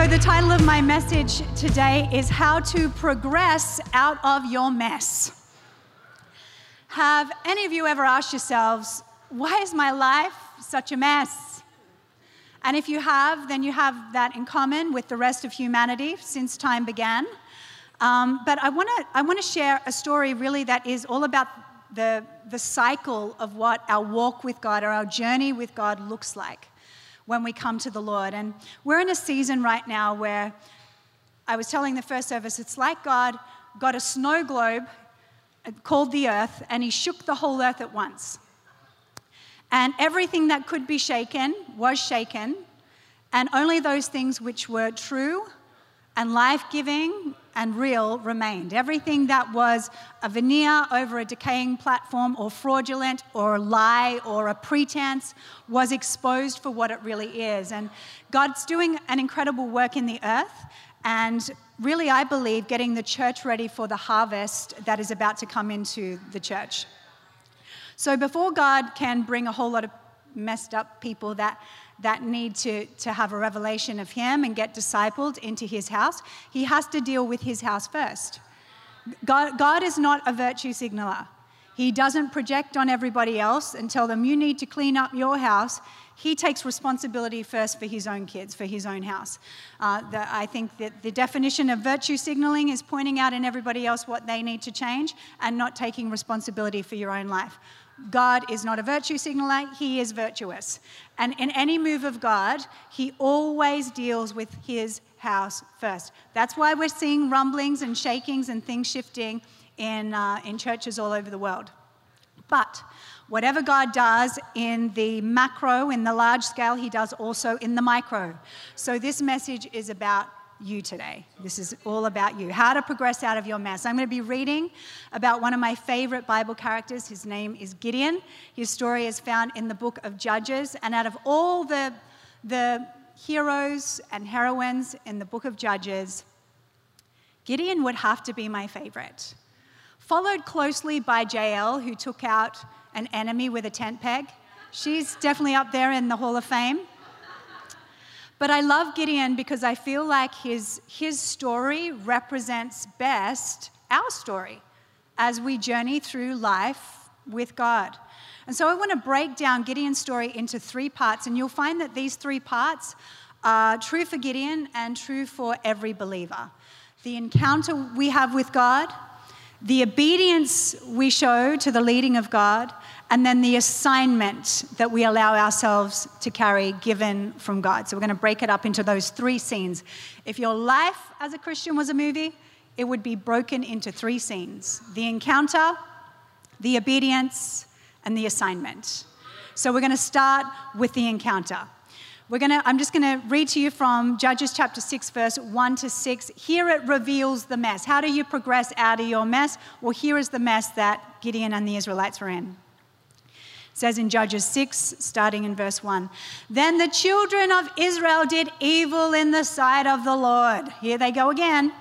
So, the title of my message today is How to Progress Out of Your Mess. Have any of you ever asked yourselves, why is my life such a mess? And if you have, then you have that in common with the rest of humanity since time began. Um, but I want to I want to share a story really that is all about the, the cycle of what our walk with God or our journey with God looks like when we come to the Lord. And we're in a season right now where I was telling the first service, it's like God got a snow globe called the earth and he shook the whole earth at once. And everything that could be shaken was shaken, and only those things which were true and life giving and real remained. Everything that was a veneer over a decaying platform or fraudulent or a lie or a pretense was exposed for what it really is. And God's doing an incredible work in the earth. And really, I believe, getting the church ready for the harvest that is about to come into the church. So, before God can bring a whole lot of messed up people that that need to, to have a revelation of Him and get discipled into His house, He has to deal with His house first. God, God is not a virtue signaler. He doesn't project on everybody else and tell them, you need to clean up your house. He takes responsibility first for his own kids, for his own house. Uh, the, I think that the definition of virtue signaling is pointing out in everybody else what they need to change and not taking responsibility for your own life. God is not a virtue signaler, He is virtuous. And in any move of God, He always deals with His house first. That's why we're seeing rumblings and shakings and things shifting in, uh, in churches all over the world. But whatever God does in the macro, in the large scale, He does also in the micro. So this message is about you today. This is all about you. How to progress out of your mess. I'm going to be reading about one of my favorite Bible characters. His name is Gideon. His story is found in the book of Judges. And out of all the, the heroes and heroines in the book of Judges, Gideon would have to be my favorite. Followed closely by Jael, who took out an enemy with a tent peg. She's definitely up there in the Hall of Fame. But I love Gideon because I feel like his, his story represents best our story as we journey through life with God. And so I want to break down Gideon's story into three parts, and you'll find that these three parts are true for Gideon and true for every believer. The encounter we have with God, the obedience we show to the leading of God, and then the assignment that we allow ourselves to carry given from God. So we're going to break it up into those three scenes. If your life as a Christian was a movie, it would be broken into three scenes the encounter, the obedience, and the assignment. So we're going to start with the encounter. We're gonna, I'm just going to read to you from Judges chapter 6, verse 1 to 6. Here it reveals the mess. How do you progress out of your mess? Well, here is the mess that Gideon and the Israelites were in says in Judges 6, starting in verse 1. Then the children of Israel did evil in the sight of the Lord. Here they go again.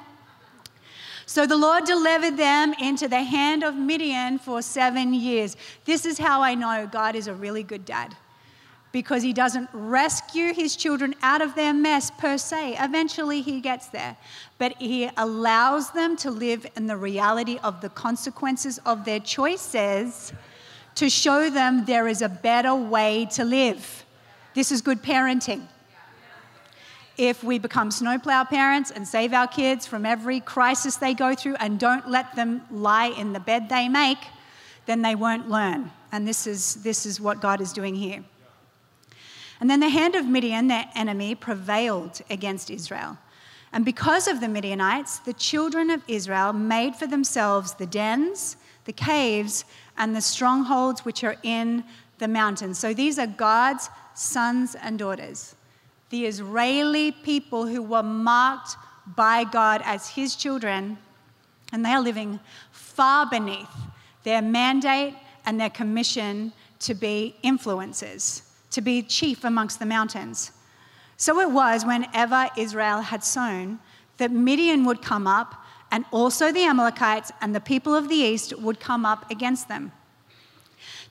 So the Lord delivered them into the hand of Midian for seven years. This is how I know God is a really good dad. Because he doesn't rescue his children out of their mess per se. Eventually he gets there. But he allows them to live in the reality of the consequences of their choices to show them there is a better way to live. This is good parenting. If we become snowplow parents and save our kids from every crisis they go through and don't let them lie in the bed they make, then they won't learn. And this is, this is what God is doing here. And then the hand of Midian, their enemy, prevailed against Israel. And because of the Midianites, the children of Israel made for themselves the dens, the caves, and the strongholds which are in the mountains. So these are God's sons and daughters. The Israeli people who were marked by God as his children, and they are living far beneath their mandate and their commission to be influencers, to be chief amongst the mountains. So it was whenever Israel had sown that Midian would come up, and also the Amalekites and the people of the east would come up against them.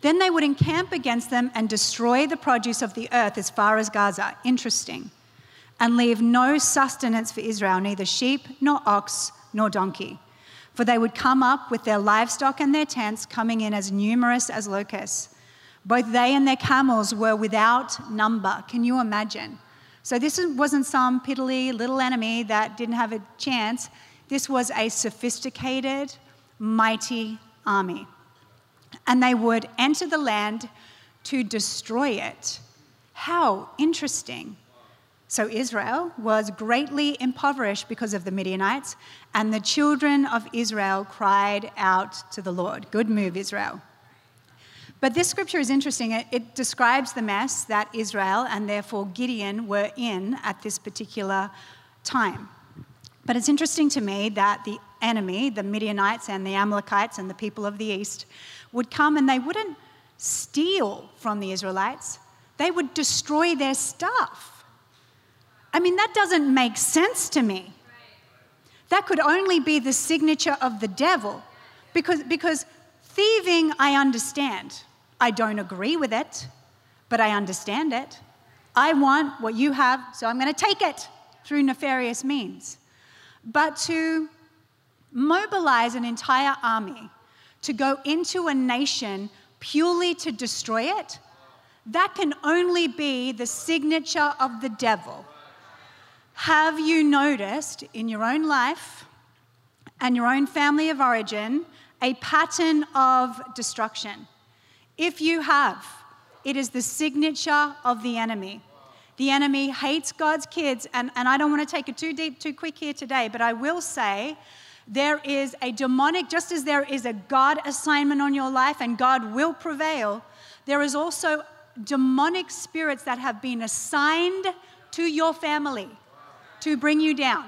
Then they would encamp against them and destroy the produce of the earth as far as Gaza. Interesting. And leave no sustenance for Israel, neither sheep, nor ox, nor donkey. For they would come up with their livestock and their tents, coming in as numerous as locusts. Both they and their camels were without number. Can you imagine? So, this wasn't some piddly little enemy that didn't have a chance. This was a sophisticated, mighty army and they would enter the land to destroy it. How interesting. So Israel was greatly impoverished because of the Midianites, and the children of Israel cried out to the Lord. Good move, Israel. But this scripture is interesting. It, it, describes the mess that Israel and therefore Gideon were in at this particular time. But it's interesting to me that the enemy, the Midianites and the Amalekites and the people of the east, would come and they wouldn't steal from the Israelites, they would destroy their stuff. I mean, that doesn't make sense to me. That could only be the signature of the devil because, because thieving, I understand. I don't agree with it, but I understand it. I want what you have, so I'm going to take it through nefarious means. But to mobilize an entire army to go into a nation purely to destroy it, that can only be the signature of the devil. Have you noticed in your own life and your own family of origin a pattern of destruction? If you have, it is the signature of the enemy. The enemy hates God's kids, and, and I don't want to take it too deep, too quick here today, but I will say there is a demonic, just as there is a God assignment on your life and God will prevail, there is also demonic spirits that have been assigned to your family to bring you down.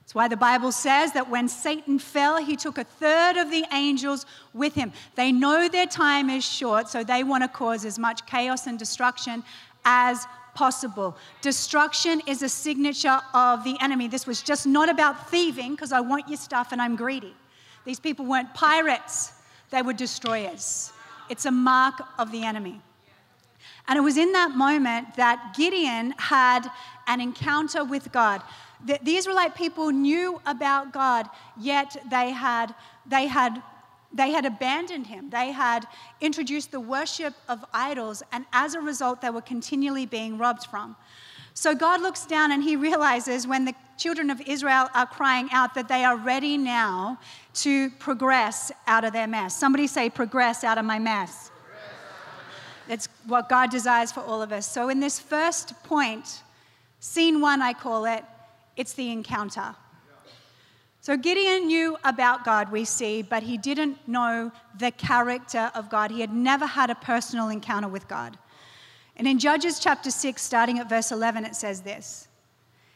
That's why the Bible says that when Satan fell, he took a third of the angels with him. They know their time is short, so they want to cause as much chaos and destruction as possible. Destruction is a signature of the enemy. This was just not about thieving because I want your stuff and I'm greedy. These people weren't pirates, they were destroyers. It's a mark of the enemy. And it was in that moment that Gideon had an encounter with God. The, the Israelite people knew about God, yet they had, they had they had abandoned him. They had introduced the worship of idols, and as a result, they were continually being robbed from. So God looks down and he realizes when the children of Israel are crying out that they are ready now to progress out of their mess. Somebody say, progress out of my mess. That's what God desires for all of us. So, in this first point, scene one, I call it, it's the encounter. So Gideon knew about God, we see, but he didn't know the character of God. He had never had a personal encounter with God. And in Judges chapter 6, starting at verse 11, it says this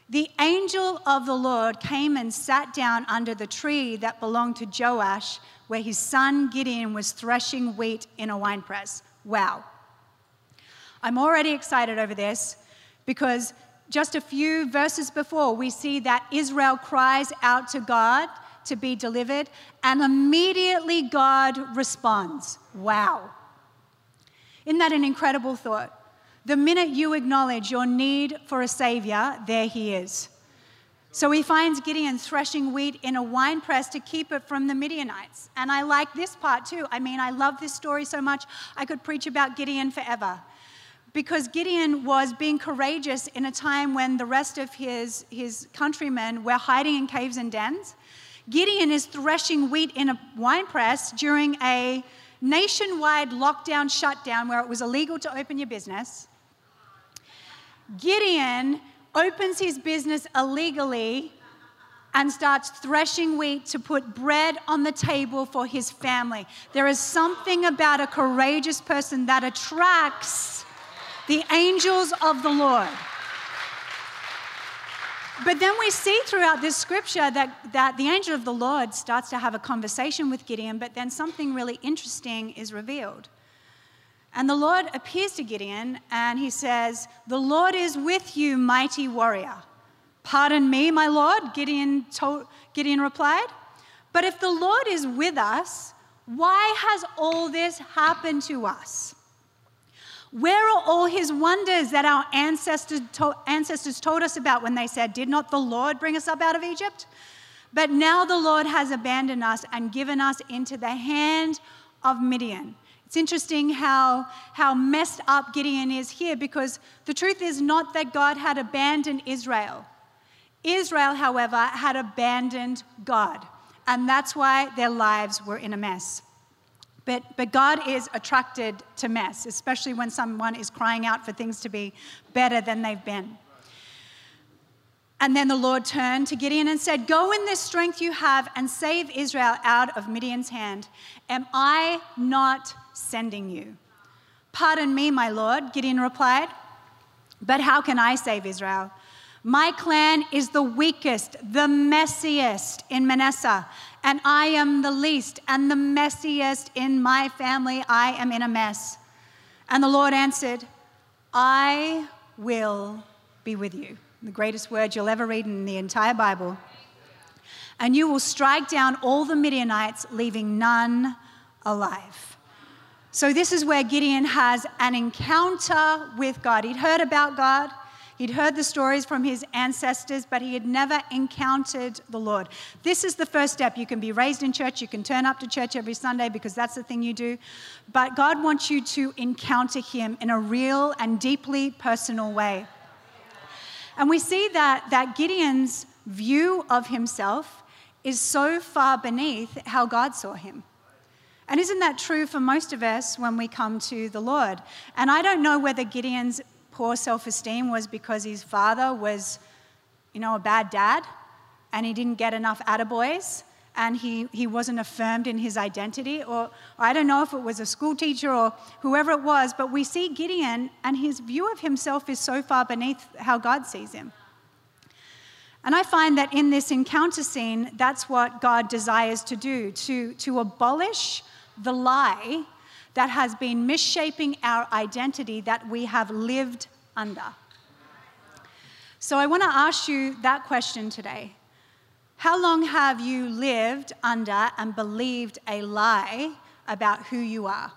The angel of the Lord came and sat down under the tree that belonged to Joash, where his son Gideon was threshing wheat in a winepress. Wow. I'm already excited over this because just a few verses before, we see that Israel cries out to God to be delivered, and immediately God responds. Wow. Isn't that an incredible thought? The minute you acknowledge your need for a Savior, there He is. So he finds Gideon threshing wheat in a wine press to keep it from the Midianites. And I like this part too. I mean, I love this story so much, I could preach about Gideon forever because Gideon was being courageous in a time when the rest of his, his countrymen were hiding in caves and dens. Gideon is threshing wheat in a wine press during a nationwide lockdown shutdown where it was illegal to open your business. Gideon opens his business illegally and starts threshing wheat to put bread on the table for his family. There is something about a courageous person that attracts the angels of the Lord. But then we see throughout this scripture that, that the angel of the Lord starts to have a conversation with Gideon, but then something really interesting is revealed. And the Lord appears to Gideon and he says, The Lord is with you, mighty warrior. Pardon me, my Lord, Gideon, told, Gideon replied. But if the Lord is with us, why has all this happened to us? Where are all his wonders that our ancestors, to- ancestors told us about when they said, Did not the Lord bring us up out of Egypt? But now the Lord has abandoned us and given us into the hand of Midian. It's interesting how, how messed up Gideon is here because the truth is not that God had abandoned Israel. Israel, however, had abandoned God, and that's why their lives were in a mess. But, but God is attracted to mess, especially when someone is crying out for things to be better than they've been. And then the Lord turned to Gideon and said, Go in this strength you have and save Israel out of Midian's hand. Am I not sending you? Pardon me, my Lord, Gideon replied. But how can I save Israel? My clan is the weakest, the messiest in Manasseh, and I am the least and the messiest in my family. I am in a mess. And the Lord answered, I will be with you. The greatest word you'll ever read in the entire Bible. And you will strike down all the Midianites, leaving none alive. So, this is where Gideon has an encounter with God. He'd heard about God, He'd heard the stories from his ancestors, but he had never encountered the Lord. This is the first step. You can be raised in church, you can turn up to church every Sunday because that's the thing you do. But God wants you to encounter him in a real and deeply personal way. And we see that, that Gideon's view of himself is so far beneath how God saw him. And isn't that true for most of us when we come to the Lord? And I don't know whether Gideon's poor self esteem was because his father was, you know, a bad dad and he didn't get enough attaboys and he, he wasn't affirmed in his identity. Or, I don't know if it was a school teacher or whoever it was, but we see Gideon and his view of himself is so far beneath how God sees him. And I find that in this encounter scene, that's what God desires to do to, to abolish the lie that has been misshaping our identity that we have lived under. So I want to ask you that question today. How long have you lived under and believed a lie about who you are?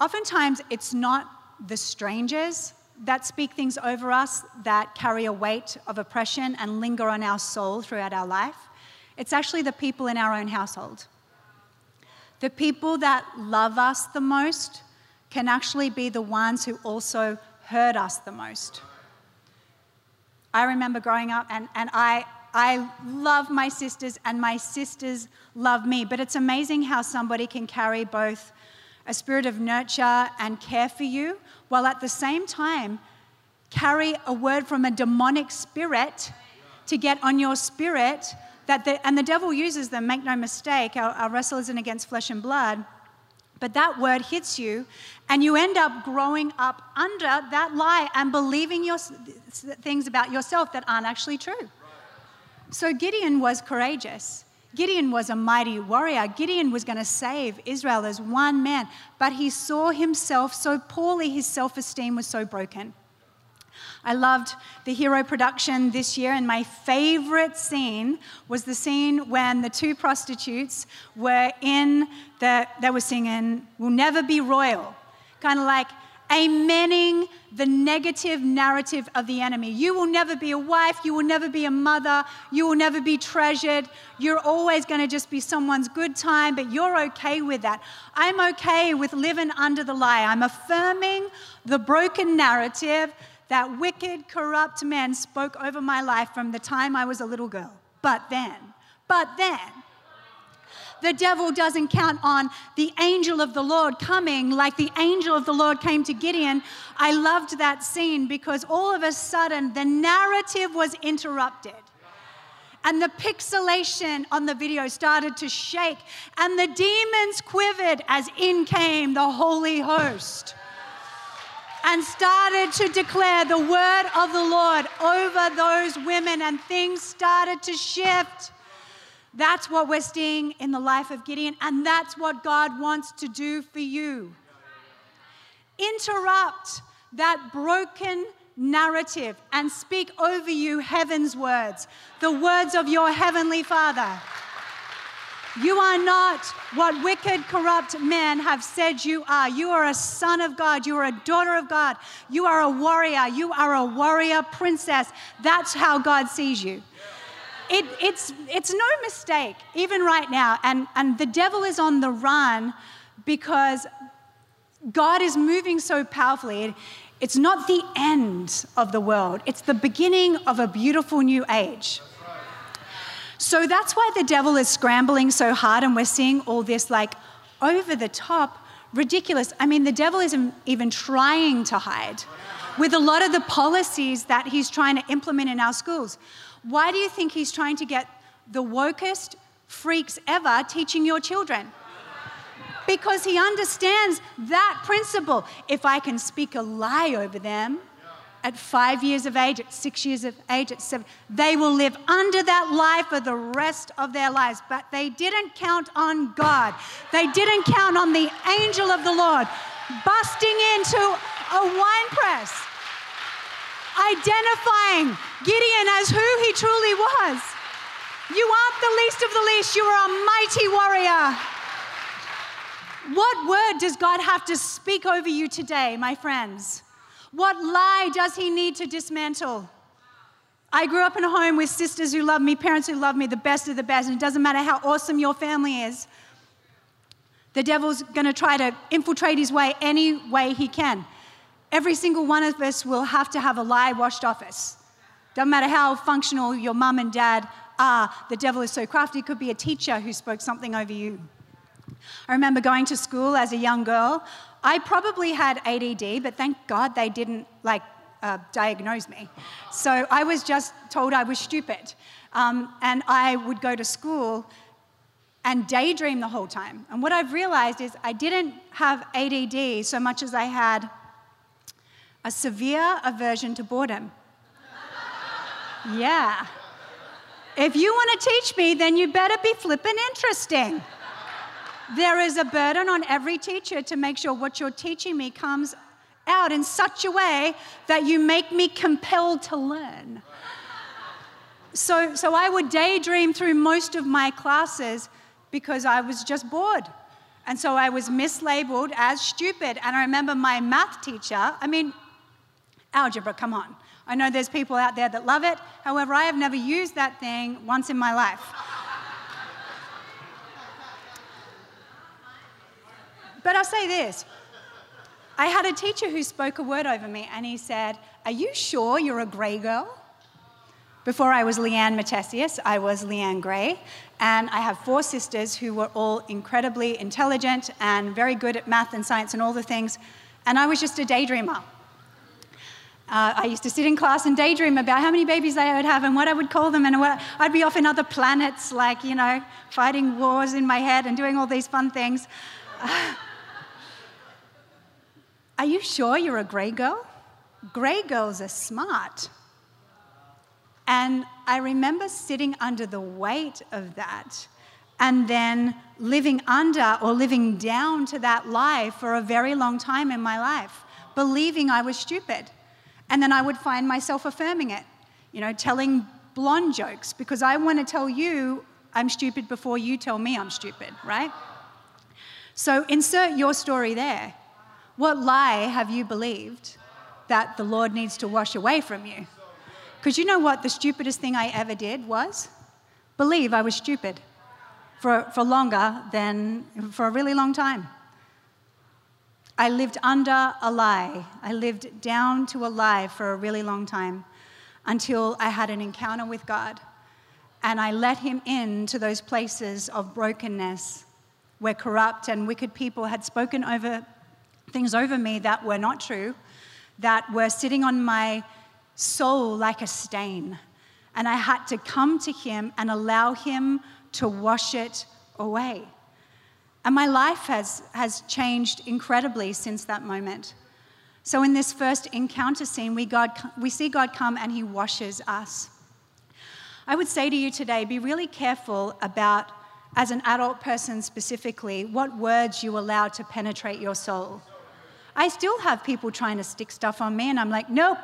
Oftentimes, it's not the strangers that speak things over us that carry a weight of oppression and linger on our soul throughout our life. It's actually the people in our own household. The people that love us the most can actually be the ones who also hurt us the most. I remember growing up, and, and I, I love my sisters, and my sisters love me. But it's amazing how somebody can carry both a spirit of nurture and care for you, while at the same time carry a word from a demonic spirit to get on your spirit that the, and the devil uses them, make no mistake, our, our wrestle isn't against flesh and blood. But that word hits you, and you end up growing up under that lie and believing your, things about yourself that aren't actually true. So Gideon was courageous. Gideon was a mighty warrior. Gideon was going to save Israel as one man, but he saw himself so poorly, his self esteem was so broken. I loved the hero production this year, and my favorite scene was the scene when the two prostitutes were in the, they were singing, We'll Never Be Royal, kind of like amening the negative narrative of the enemy. You will never be a wife, you will never be a mother, you will never be treasured. You're always going to just be someone's good time, but you're okay with that. I'm okay with living under the lie. I'm affirming the broken narrative that wicked, corrupt man spoke over my life from the time I was a little girl. But then, but then, the devil doesn't count on the angel of the Lord coming like the angel of the Lord came to Gideon. I loved that scene because all of a sudden the narrative was interrupted. And the pixelation on the video started to shake, and the demons quivered as in came the Holy Host. And started to declare the word of the Lord over those women, and things started to shift. That's what we're seeing in the life of Gideon, and that's what God wants to do for you. Interrupt that broken narrative and speak over you heaven's words, the words of your heavenly Father. You are not what wicked, corrupt men have said you are. You are a son of God. You are a daughter of God. You are a warrior. You are a warrior princess. That's how God sees you. It, it's, it's no mistake, even right now. And, and the devil is on the run because God is moving so powerfully. It's not the end of the world, it's the beginning of a beautiful new age. So that's why the devil is scrambling so hard, and we're seeing all this like over the top, ridiculous. I mean, the devil isn't even trying to hide with a lot of the policies that he's trying to implement in our schools. Why do you think he's trying to get the wokest freaks ever teaching your children? because he understands that principle. If I can speak a lie over them at five years of age, at six years of age, at seven, they will live under that lie for the rest of their lives. But they didn't count on God, they didn't count on the angel of the Lord busting into a wine press. Identifying Gideon as who he truly was. You aren't the least of the least, you are a mighty warrior. What word does God have to speak over you today, my friends? What lie does He need to dismantle? I grew up in a home with sisters who love me, parents who love me, the best of the best, and it doesn't matter how awesome your family is. The devil's going to try to infiltrate his way any way he can. Every single one of us will have to have a lie washed off us. Doesn't matter how functional your mum and dad are, the devil is so crafty. It could be a teacher who spoke something over you. I remember going to school as a young girl. I probably had ADD, but thank God they didn't like uh, diagnose me. So I was just told I was stupid. Um, and I would go to school and daydream the whole time. And what I've realized is I didn't have ADD so much as I had a severe aversion to boredom. yeah. If you want to teach me, then you better be flippin' interesting. There is a burden on every teacher to make sure what you're teaching me comes out in such a way that you make me compelled to learn. So, so I would daydream through most of my classes because I was just bored. And so I was mislabeled as stupid. And I remember my math teacher, I mean, algebra, come on. I know there's people out there that love it. However, I have never used that thing once in my life. But I'll say this I had a teacher who spoke a word over me, and he said, Are you sure you're a Gray girl? Before I was Leanne Matthesius, I was Leanne Gray, and I have four sisters who were all incredibly intelligent and very good at math and science and all the things, and I was just a daydreamer. Uh, I used to sit in class and daydream about how many babies I would have and what I would call them, and what, I'd be off in other planets, like, you know, fighting wars in my head and doing all these fun things. Are you sure you're a Gray girl? Gray girls are smart. And I remember sitting under the weight of that and then living under or living down to that lie for a very long time in my life, believing I was stupid. And then I would find myself affirming it, you know, telling blonde jokes because I want to tell you I'm stupid before you tell me I'm stupid, right? So insert your story there. What lie have you believed that the Lord needs to wash away from you? Because you know what the stupidest thing I ever did was? Believe I was stupid for, for longer than for a really long time. I lived under a lie. I lived down to a lie for a really long time until I had an encounter with God. And I let Him into those places of brokenness where corrupt and wicked people had spoken over things over me that were not true, that were sitting on my soul like a stain. And I had to come to Him and allow Him to wash it away. And my life has, has changed incredibly since that moment. So, in this first encounter scene, we, God, we see God come and He washes us. I would say to you today be really careful about, as an adult person specifically, what words you allow to penetrate your soul. I still have people trying to stick stuff on me, and I'm like, nope,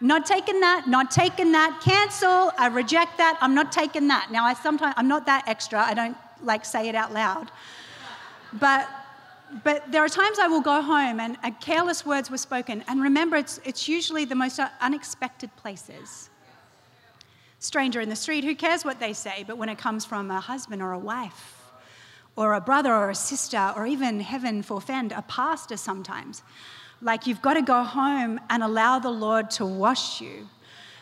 not taking that, not taking that, cancel, I reject that, I'm not taking that. Now, I sometimes, I'm not that extra, I don't like say it out loud. But but there are times I will go home and, careless words were spoken. And remember, it's, it's usually the most unexpected places. Stranger in the street, who cares what they say? But when it comes from a husband or a wife, or a brother or a sister, or even, heaven forfend, a pastor sometimes, like you've got to go home and allow the Lord to wash you.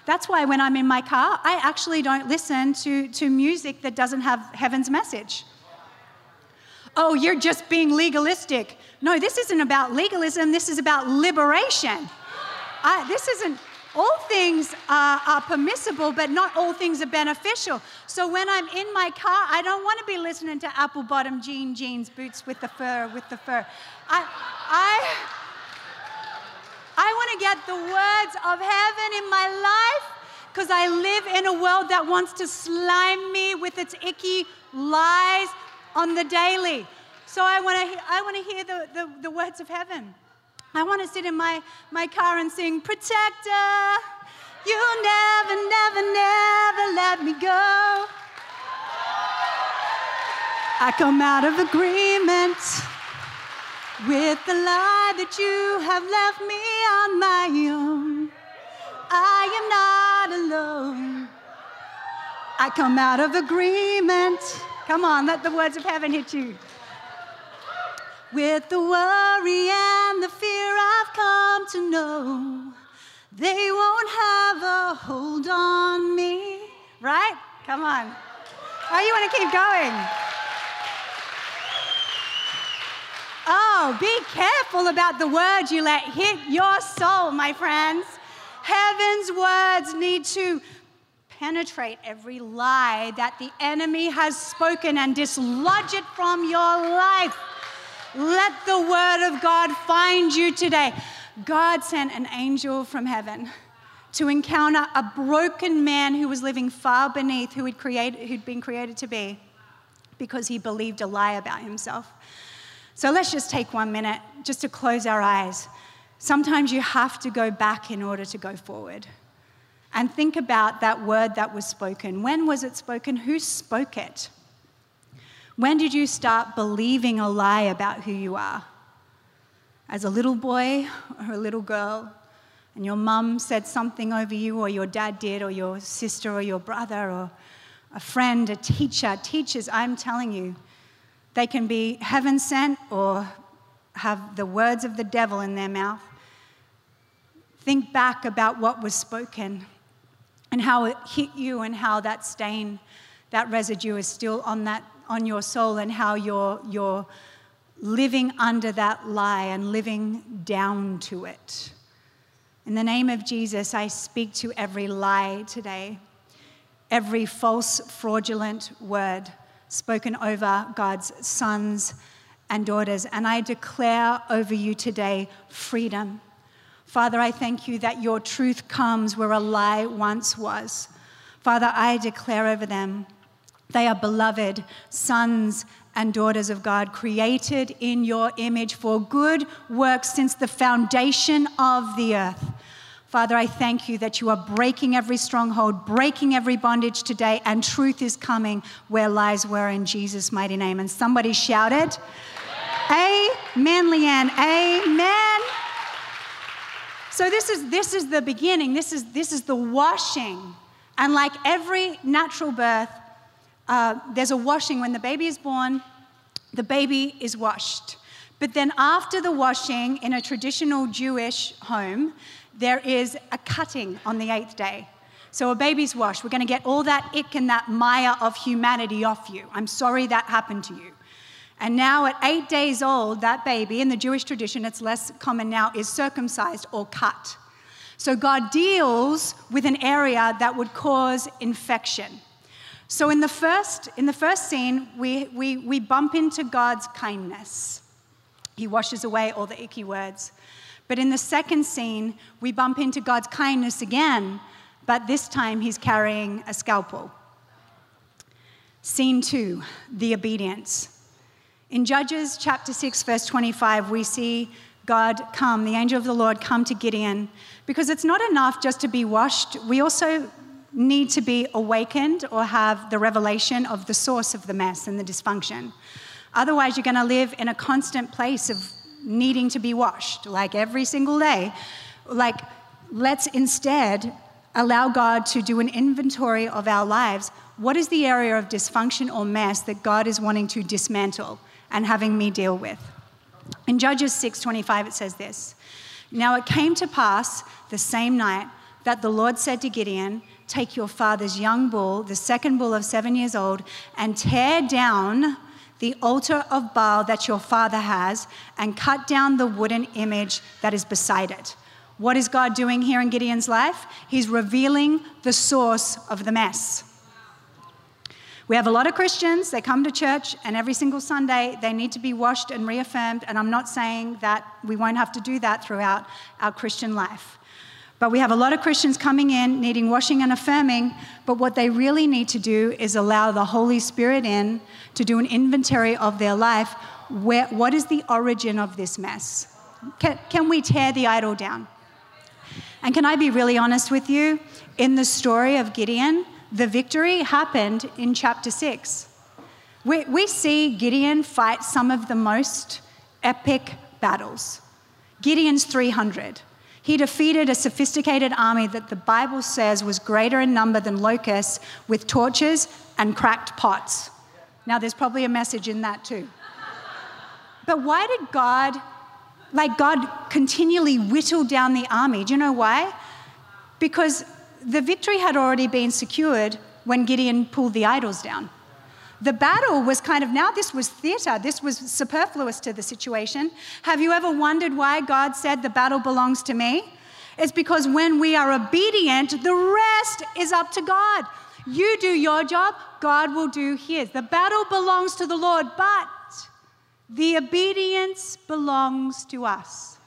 That's why when I'm in my car, I actually don't listen to, to music that doesn't have heaven's message oh, you're just being legalistic. No, this isn't about legalism, this is about liberation. I, this isn't, all things are, are, permissible, but not all things are beneficial. So when I'm in my car, I don't want to be listening to apple bottom jean jeans, boots with the fur, with the fur. I, I, I want to get the words of heaven in my life because I live in a world that wants to slime me with its icky lies on the daily. So I want to I want to hear the, the, the words of heaven. I want to sit in my, my car and sing, Protector, you never, never, never let me go. I come out of agreement with the lie that you have left me on my own. I am not alone. I come out of agreement Come on, let the words of heaven hit you. With the worry and the fear I've come to know, they won't have a hold on me. Right? Come on. Oh, you want to keep going? Oh, be careful about the words you let hit your soul, my friends. Heaven's words need to penetrate every lie that the enemy has spoken and dislodge it from your life. Let the word of God find you today. God sent an angel from heaven to encounter a broken man who was living far beneath who created, who'd been created to be because he believed a lie about himself. So let's just take one minute just to close our eyes. Sometimes you have to go back in order to go forward and think about that word that was spoken. When was it spoken? Who spoke it? When did you start believing a lie about who you are? As a little boy or a little girl, and your mum said something over you, or your dad did, or your sister, or your brother, or a friend, a teacher. Teachers, I'm telling you, they can be heaven sent or have the words of the devil in their mouth. Think back about what was spoken and how it hit you and how that stain, that residue is still on, that, on your soul and how you're, you're living under that lie and living down to it. In the name of Jesus, I speak to every lie today, every false, fraudulent word spoken over God's sons and daughters. And I declare over you today freedom Father, I thank you that your truth comes where a lie once was. Father, I declare over them they are beloved sons and daughters of God, created in your image for good works since the foundation of the earth. Father, I thank you that you are breaking every stronghold, breaking every bondage today, and truth is coming where lies were in Jesus' mighty name. And somebody shouted, Amen, Leanne. Amen. So this is this is the beginning. This is this is the washing. And like every natural birth, uh, there's a washing when the baby is born. The baby is washed. But then after the washing, in a traditional Jewish home, there is a cutting on the eighth day. So a baby's washed. We're going to get all that ick and that mire of humanity off you. I'm sorry that happened to you. And now, at eight days old, that baby, in the Jewish tradition, it's less common now, is circumcised or cut. So God deals with an area that would cause infection. So in the first, in the first scene, we, we, we bump into God's kindness. He washes away all the icky words. But in the second scene, we bump into God's kindness again, but this time he's carrying a scalpel. Scene two, the obedience. In Judges chapter 6, verse 25, we see God come, the angel of the Lord come to Gideon, because it's not enough just to be washed. We also need to be awakened or have the revelation of the source of the mess and the dysfunction. Otherwise, you're going to live in a constant place of needing to be washed, like every single day. Like, let's instead allow God to do an inventory of our lives. What is the area of dysfunction or mess that God is wanting to dismantle and having me deal with? In Judges 6:25 it says this. Now it came to pass the same night that the Lord said to Gideon, Take your father's young bull, the second bull of seven years old, and tear down the altar of Baal that your father has, and cut down the wooden image that is beside it. What is God doing here in Gideon's life? He's revealing the source of the mess. We have a lot of Christians, they come to church, and every single Sunday they need to be washed and reaffirmed. And I'm not saying that we won't have to do that throughout our Christian life. But we have a lot of Christians coming in needing washing and affirming, but what they really need to do is allow the Holy Spirit in to do an inventory of their life. Where, what is the origin of this mess? Can, can we tear the idol down? And can I be really honest with you? In the story of Gideon, the victory happened in chapter 6. We, we see Gideon fight some of the most epic battles. Gideon's 300. He defeated a sophisticated army that the Bible says was greater in number than locusts with torches and cracked pots. Now, there's probably a message in that too. But why did God, like God, continually whittle down the army? Do you know why? Because the victory had already been secured when Gideon pulled the idols down. The battle was kind of now, this was theater, this was superfluous to the situation. Have you ever wondered why God said the battle belongs to me? It's because when we are obedient, the rest is up to God. You do your job, God will do his. The battle belongs to the Lord, but the obedience belongs to us.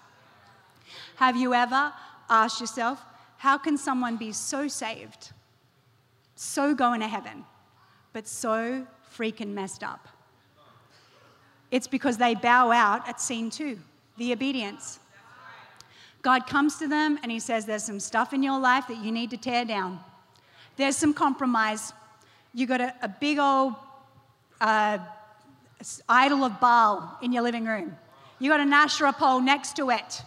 Have you ever asked yourself, how can someone be so saved, so going to heaven, but so freaking messed up. It's because they bow out at scene two, the obedience. God comes to them and he says, There's some stuff in your life that you need to tear down. There's some compromise. You got a, a big old uh, idol of Baal in your living room. You got an Asherah pole next to it.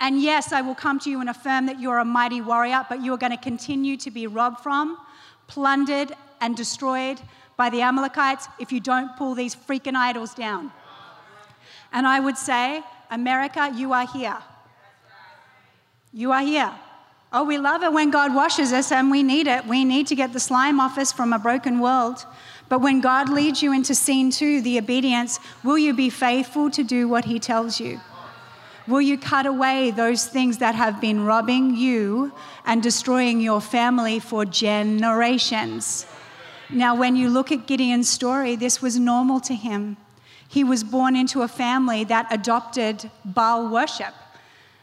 And yes, I will come to you and affirm that you're a mighty warrior, but you are going to continue to be robbed from, plundered, and destroyed by the Amalekites if you don't pull these freaking idols down. And I would say, America, you are here. You are here. Oh, we love it when God washes us and we need it. We need to get the slime off us from a broken world. But when God leads you into scene two, the obedience, will you be faithful to do what He tells you? Will you cut away those things that have been robbing you and destroying your family for generations? Now, when you look at Gideon's story, this was normal to him. He was born into a family that adopted Baal worship.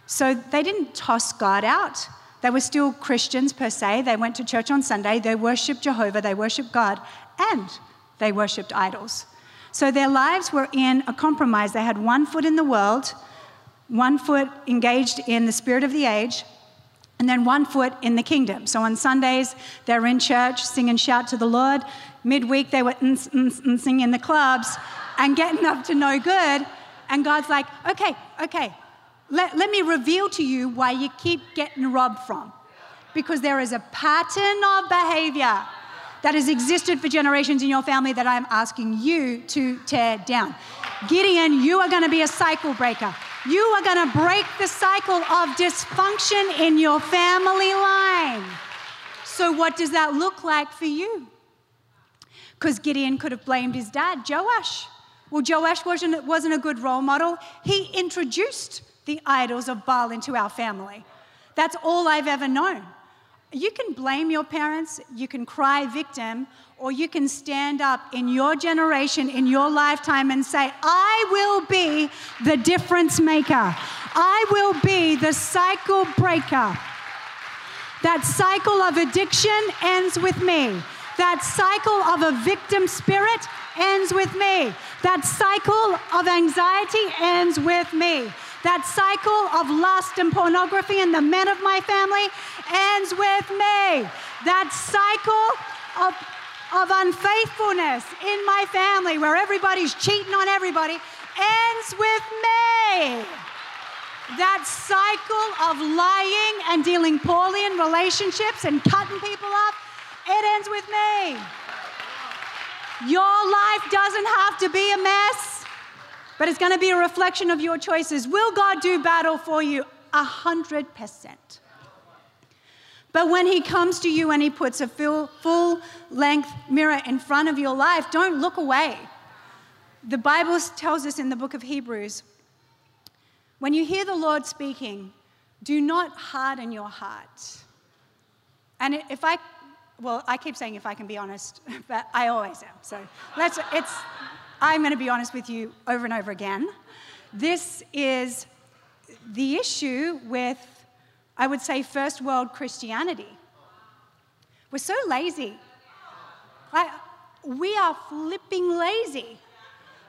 So they didn't toss God out. They were still Christians per se. They went to church on Sunday, they worshiped Jehovah, they worshiped God, and they worshiped idols. So their lives were in a compromise. They had one foot in the world, one foot engaged in the spirit of the age, and then one foot in the kingdom. So on Sundays, they're in church, sing and shout to the Lord. Midweek, they were singing in the clubs and getting up to no good. And God's like, okay, okay, let, let me reveal to you why you keep getting robbed from. Because there is a pattern of behavior that has existed for generations in your family that I'm asking you to tear down. Gideon, you are going to be a cycle breaker. You are going to break the cycle of dysfunction in your family line. So, what does that look like for you? Because Gideon could have blamed his dad, Joash. Well, Joash wasn't, wasn't a good role model. He introduced the idols of Baal into our family. That's all I've ever known. You can blame your parents, you can cry victim, or you can stand up in your generation, in your lifetime, and say, I will be the difference maker. I will be the cycle breaker. That cycle of addiction ends with me. That cycle of a victim spirit ends with me. That cycle of anxiety ends with me. That cycle of lust and pornography in the men of my family ends with me. That cycle of, of unfaithfulness in my family, where everybody's cheating on everybody, ends with me. That cycle of lying and dealing poorly in relationships and cutting people off, it ends with me. Your life doesn't have to be a mess, but it's going to be a reflection of your choices. Will God do battle for you? A hundred percent. But when He comes to you and He puts a full, full length mirror in front of your life, don't look away. The Bible tells us in the book of Hebrews when you hear the Lord speaking, do not harden your heart. And if I, well, I keep saying if I can be honest, but I always am. So let's, it's, I'm going to be honest with you over and over again. This is the issue with, I would say, first world Christianity. We're so lazy. Like, we are flipping lazy.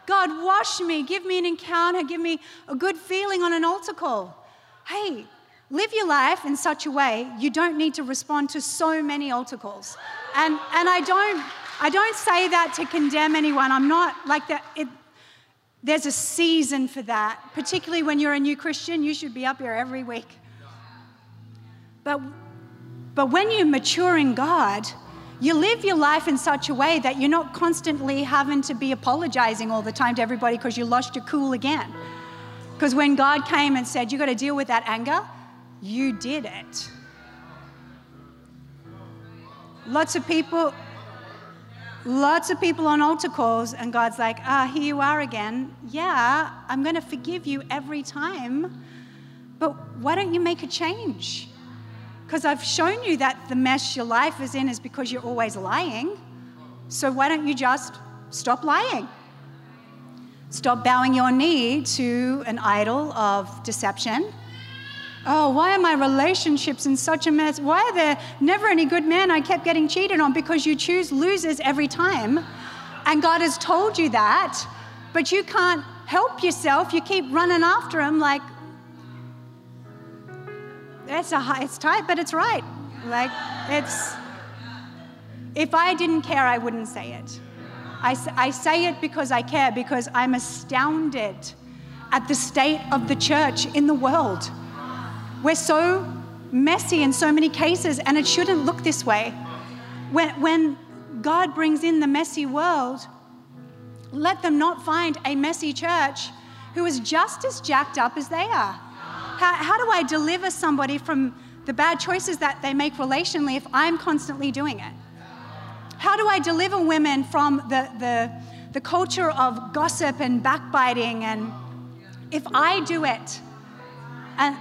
God, wash me, give me an encounter, give me a good feeling on an altar call. Hey, live your life in such a way you don't need to respond to so many altar calls. And, and I, don't, I don't say that to condemn anyone. I'm not like that. It, there's a season for that, particularly when you're a new Christian. You should be up here every week. But, but when you mature in God, you live your life in such a way that you're not constantly having to be apologizing all the time to everybody because you lost your cool again. Because when God came and said, You got to deal with that anger, you did it. Lots of people, lots of people on altar calls, and God's like, Ah, here you are again. Yeah, I'm going to forgive you every time, but why don't you make a change? Because I've shown you that the mess your life is in is because you're always lying. So why don't you just stop lying? Stop bowing your knee to an idol of deception. Oh, why are my relationships in such a mess? Why are there never any good men? I kept getting cheated on because you choose losers every time. And God has told you that, but you can't help yourself. You keep running after them like, it's a it's tight, but it's right. Like it's. If I didn't care, I wouldn't say it. I, I say it because I care, because I'm astounded at the state of the church in the world. We're so messy in so many cases, and it shouldn't look this way. When, when God brings in the messy world, let them not find a messy church who is just as jacked up as they are. How, how do I deliver somebody from the bad choices that they make relationally if I'm constantly doing it? How do I deliver women from the, the, the culture of gossip and backbiting? And if I do it, and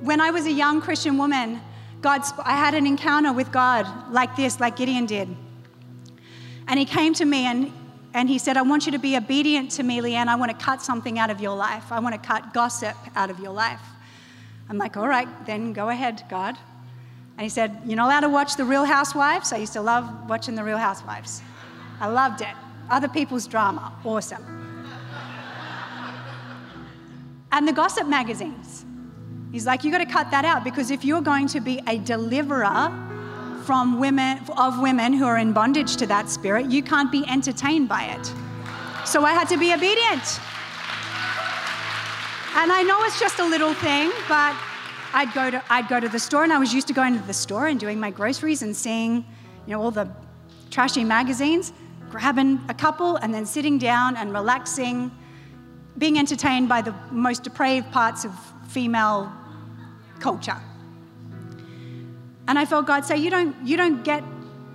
when I was a young Christian woman, God, I had an encounter with God like this, like Gideon did. And he came to me and, and he said, I want you to be obedient to me, Leanne. I want to cut something out of your life. I want to cut gossip out of your life. I'm like, all right, then go ahead, God. And he said, You're not allowed to watch The Real Housewives. I used to love watching The Real Housewives. I loved it. Other people's drama, awesome. and the gossip magazines. He's like, "You've got to cut that out because if you're going to be a deliverer from women, of women who are in bondage to that spirit, you can't be entertained by it. So I had to be obedient. And I know it's just a little thing, but I'd go to I'd go to the store, and I was used to going to the store and doing my groceries and seeing, you know, all the trashy magazines, grabbing a couple, and then sitting down and relaxing, being entertained by the most depraved parts of female culture. And I felt God say, you don't you don't get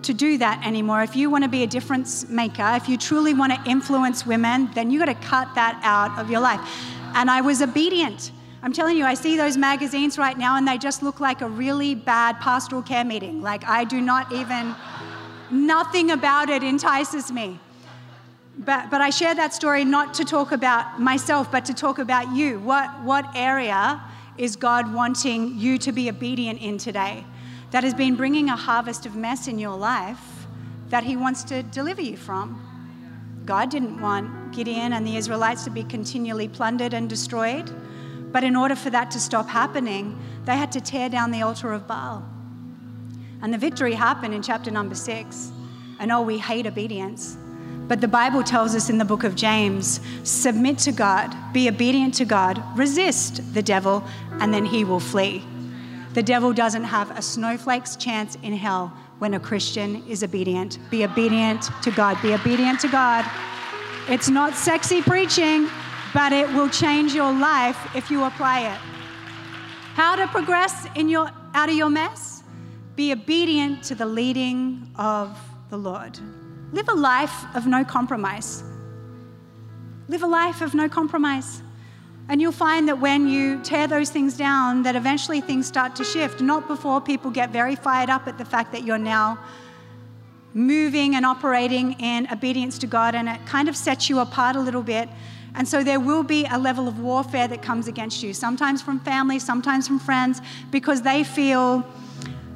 to do that anymore. If you want to be a difference maker, if you truly want to influence women, then you got to cut that out of your life. And I was obedient. I'm telling you, I see those magazines right now and they just look like a really bad pastoral care meeting. Like, I do not even, nothing about it entices me. But, but I share that story not to talk about myself, but to talk about you. What, what area is God wanting you to be obedient in today that has been bringing a harvest of mess in your life that He wants to deliver you from? God didn't want Gideon and the Israelites to be continually plundered and destroyed. But in order for that to stop happening, they had to tear down the altar of Baal. And the victory happened in chapter number six. And oh, we hate obedience. But the Bible tells us in the book of James submit to God, be obedient to God, resist the devil, and then he will flee. The devil doesn't have a snowflake's chance in hell when a Christian is obedient. Be obedient to God. Be obedient to God. It's not sexy preaching, but it will change your life if you apply it. How to progress in your, out of your mess? Be obedient to the leading of the Lord. Live a life of no compromise. Live a life of no compromise. And you'll find that when you tear those things down, that eventually things start to shift. Not before people get very fired up at the fact that you're now moving and operating in obedience to God, and it kind of sets you apart a little bit. And so there will be a level of warfare that comes against you, sometimes from family, sometimes from friends, because they feel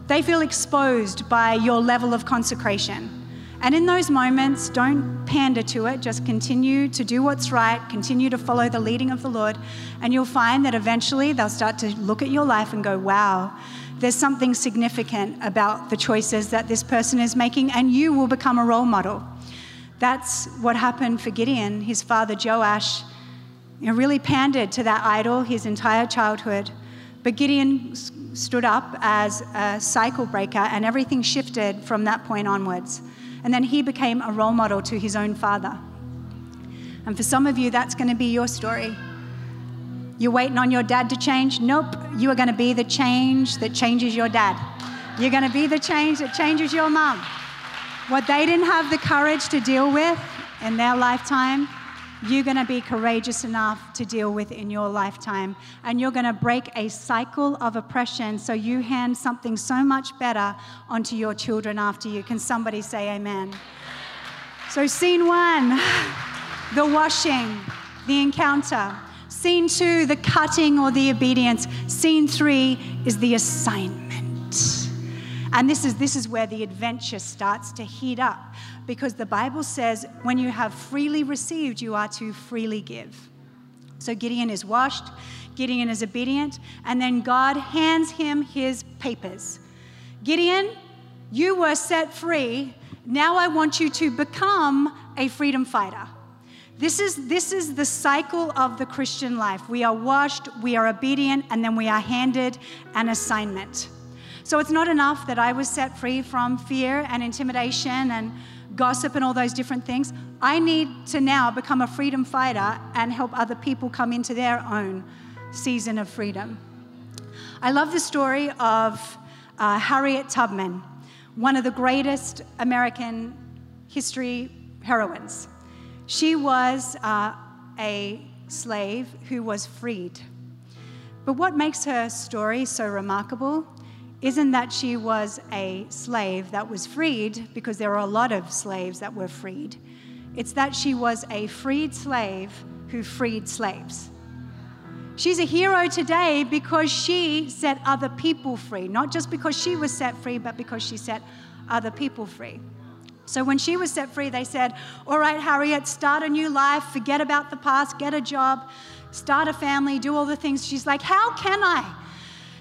they feel exposed by your level of consecration. And in those moments, don't pander to it. Just continue to do what's right, continue to follow the leading of the Lord. And you'll find that eventually they'll start to look at your life and go, wow, there's something significant about the choices that this person is making, and you will become a role model. That's what happened for Gideon. His father, Joash, you know, really pandered to that idol his entire childhood. But Gideon stood up as a cycle breaker, and everything shifted from that point onwards. And then he became a role model to his own father. And for some of you, that's going to be your story. You're waiting on your dad to change? Nope. You are going to be the change that changes your dad. You're going to be the change that changes your mom. What they didn't have the courage to deal with in their lifetime, you're going to be courageous enough to deal with in your lifetime. And you're going to break a cycle of oppression so you hand something so much better onto your children after you. Can somebody say amen? So, scene one the washing, the encounter. Scene two, the cutting or the obedience. Scene three is the assignment. And this is, this is where the adventure starts to heat up because the Bible says when you have freely received, you are to freely give. So Gideon is washed, Gideon is obedient, and then God hands him his papers. Gideon, you were set free. Now I want you to become a freedom fighter. This is, this is the cycle of the Christian life. We are washed, we are obedient, and then we are handed an assignment. So it's not enough that I was set free from fear and intimidation and gossip and all those different things. I need to now become a freedom fighter and help other people come into their own season of freedom. I love the story of uh, Harriet Tubman, one of the greatest American history heroines. She was uh, a slave who was freed. But what makes her story so remarkable isn't that she was a slave that was freed, because there are a lot of slaves that were freed. It's that she was a freed slave who freed slaves. She's a hero today because she set other people free, not just because she was set free, but because she set other people free. So when she was set free, they said, All right, Harriet, start a new life, forget about the past, get a job, start a family, do all the things. She's like, How can I?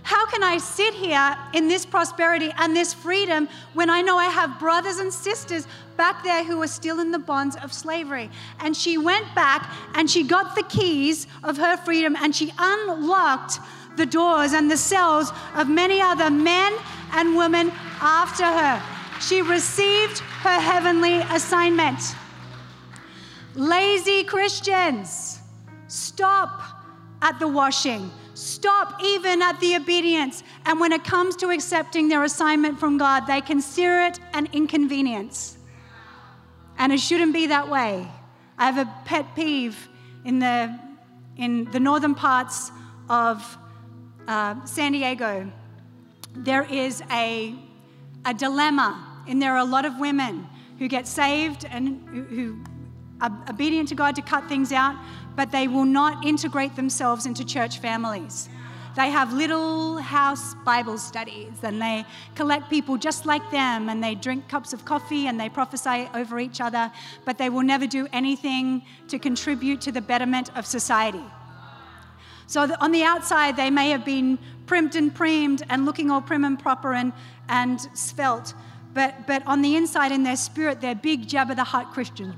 How can I sit here in this prosperity and this freedom when I know I have brothers and sisters back there who are still in the bonds of slavery? And she went back and she got the keys of her freedom and she unlocked the doors and the cells of many other men and women after her. She received her heavenly assignment. Lazy Christians, stop at the washing stop even at the obedience. And when it comes to accepting their assignment from God, they consider it an inconvenience. And it shouldn't be that way. I have a pet peeve in the, in the northern parts of uh, San Diego, there is a, a dilemma, and there are a lot of women who get saved and who, who are obedient to God to cut things out, but they will not integrate themselves into church families. They have little house Bible studies and they collect people just like them and they drink cups of coffee and they prophesy over each other, but they will never do anything to contribute to the betterment of society. So on the outside, they may have been primed and premed and looking all prim and proper and, and svelte. But, but on the inside, in their spirit, they're big Jabba the Hutt Christians.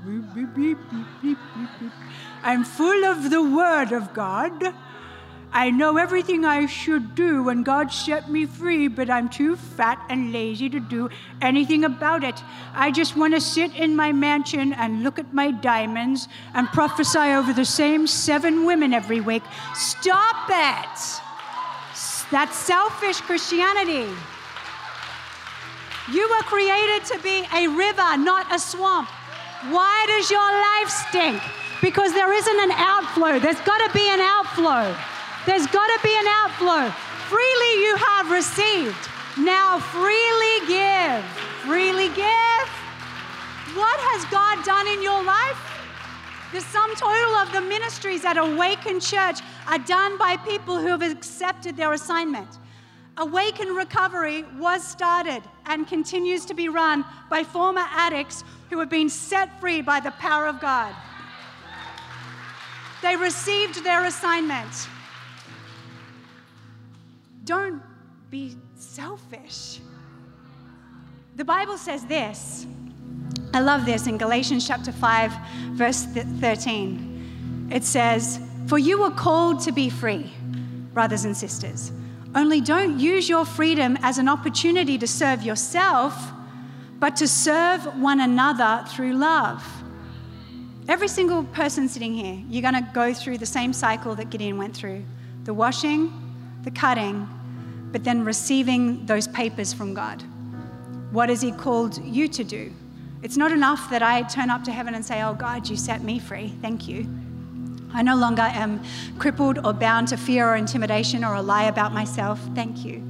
I'm full of the Word of God. I know everything I should do when God set me free, but I'm too fat and lazy to do anything about it. I just want to sit in my mansion and look at my diamonds and prophesy over the same seven women every week. Stop it! That's selfish Christianity. You were created to be a river, not a swamp. Why does your life stink? Because there isn't an outflow. There's got to be an outflow. There's got to be an outflow. Freely you have received. Now freely give. Freely give. What has God done in your life? The sum total of the ministries at Awaken Church are done by people who have accepted their assignment. Awaken Recovery was started and continues to be run by former addicts who have been set free by the power of God. They received their assignment. Don't be selfish. The Bible says this. I love this in Galatians chapter 5, verse 13. It says, For you were called to be free, brothers and sisters. Only don't use your freedom as an opportunity to serve yourself, but to serve one another through love. Every single person sitting here, you're going to go through the same cycle that Gideon went through the washing, the cutting, but then receiving those papers from God. What has He called you to do? It's not enough that I turn up to heaven and say, Oh God, you set me free. Thank you. I no longer am crippled or bound to fear or intimidation or a lie about myself. Thank you.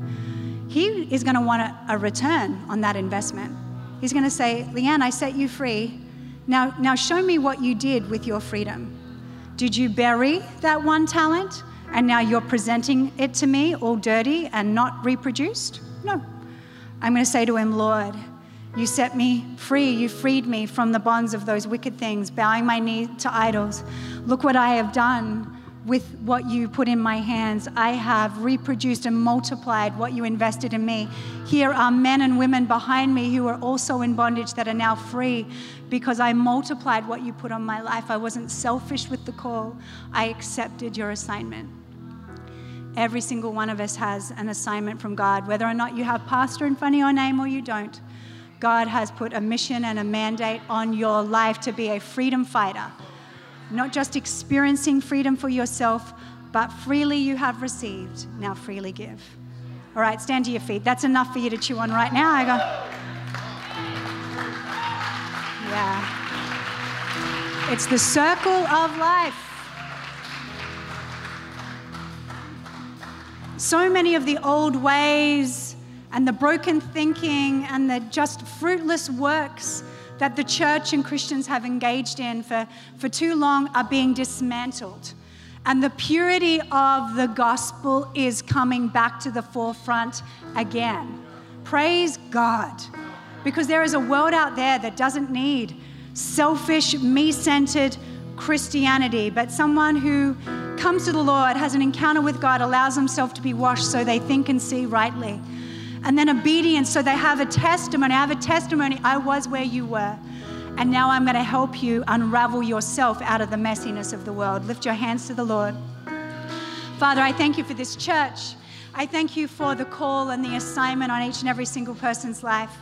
He is going to want a, a return on that investment. He's going to say, Leanne, I set you free. Now, now show me what you did with your freedom. Did you bury that one talent? and now you're presenting it to me all dirty and not reproduced? No. I'm going to say to him, Lord, you set me free. You freed me from the bonds of those wicked things, bowing my knee to idols. Look what I have done with what you put in my hands. I have reproduced and multiplied what you invested in me. Here are men and women behind me who are also in bondage that are now free because I multiplied what you put on my life. I wasn't selfish with the call, I accepted your assignment. Every single one of us has an assignment from God, whether or not you have pastor in front of your name or you don't. God has put a mission and a mandate on your life to be a freedom fighter not just experiencing freedom for yourself, but freely you have received, now freely give. All right, stand to your feet. That's enough for you to chew on right now. I go, yeah. It's the circle of life. So many of the old ways and the broken thinking and the just fruitless works that the church and Christians have engaged in for, for too long are being dismantled. And the purity of the gospel is coming back to the forefront again. Praise God. Because there is a world out there that doesn't need selfish, me centered Christianity, but someone who comes to the Lord, has an encounter with God, allows himself to be washed so they think and see rightly and then obedience so they have a testimony. I have a testimony. I was where you were. And now I'm going to help you unravel yourself out of the messiness of the world. Lift your hands to the Lord. Father, I thank you for this church. I thank you for the call and the assignment on each and every single person's life.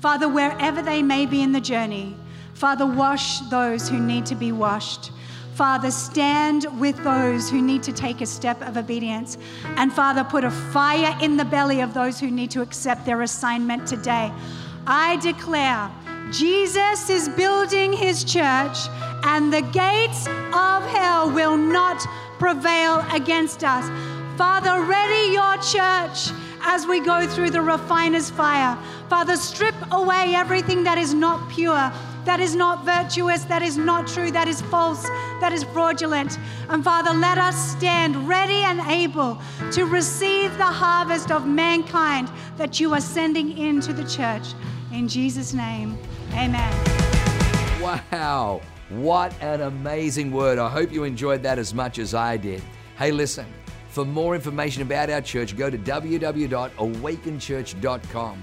Father, wherever they may be in the journey, Father, wash those who need to be washed. Father, stand with those who need to take a step of obedience. And Father, put a fire in the belly of those who need to accept their assignment today. I declare Jesus is building his church, and the gates of hell will not prevail against us. Father, ready your church as we go through the refiner's fire. Father, strip away everything that is not pure, that is not virtuous, that is not true, that is false, that is fraudulent. And Father, let us stand ready and able to receive the harvest of mankind that you are sending into the church. In Jesus' name, amen. Wow, what an amazing word. I hope you enjoyed that as much as I did. Hey, listen, for more information about our church, go to www.awakenchurch.com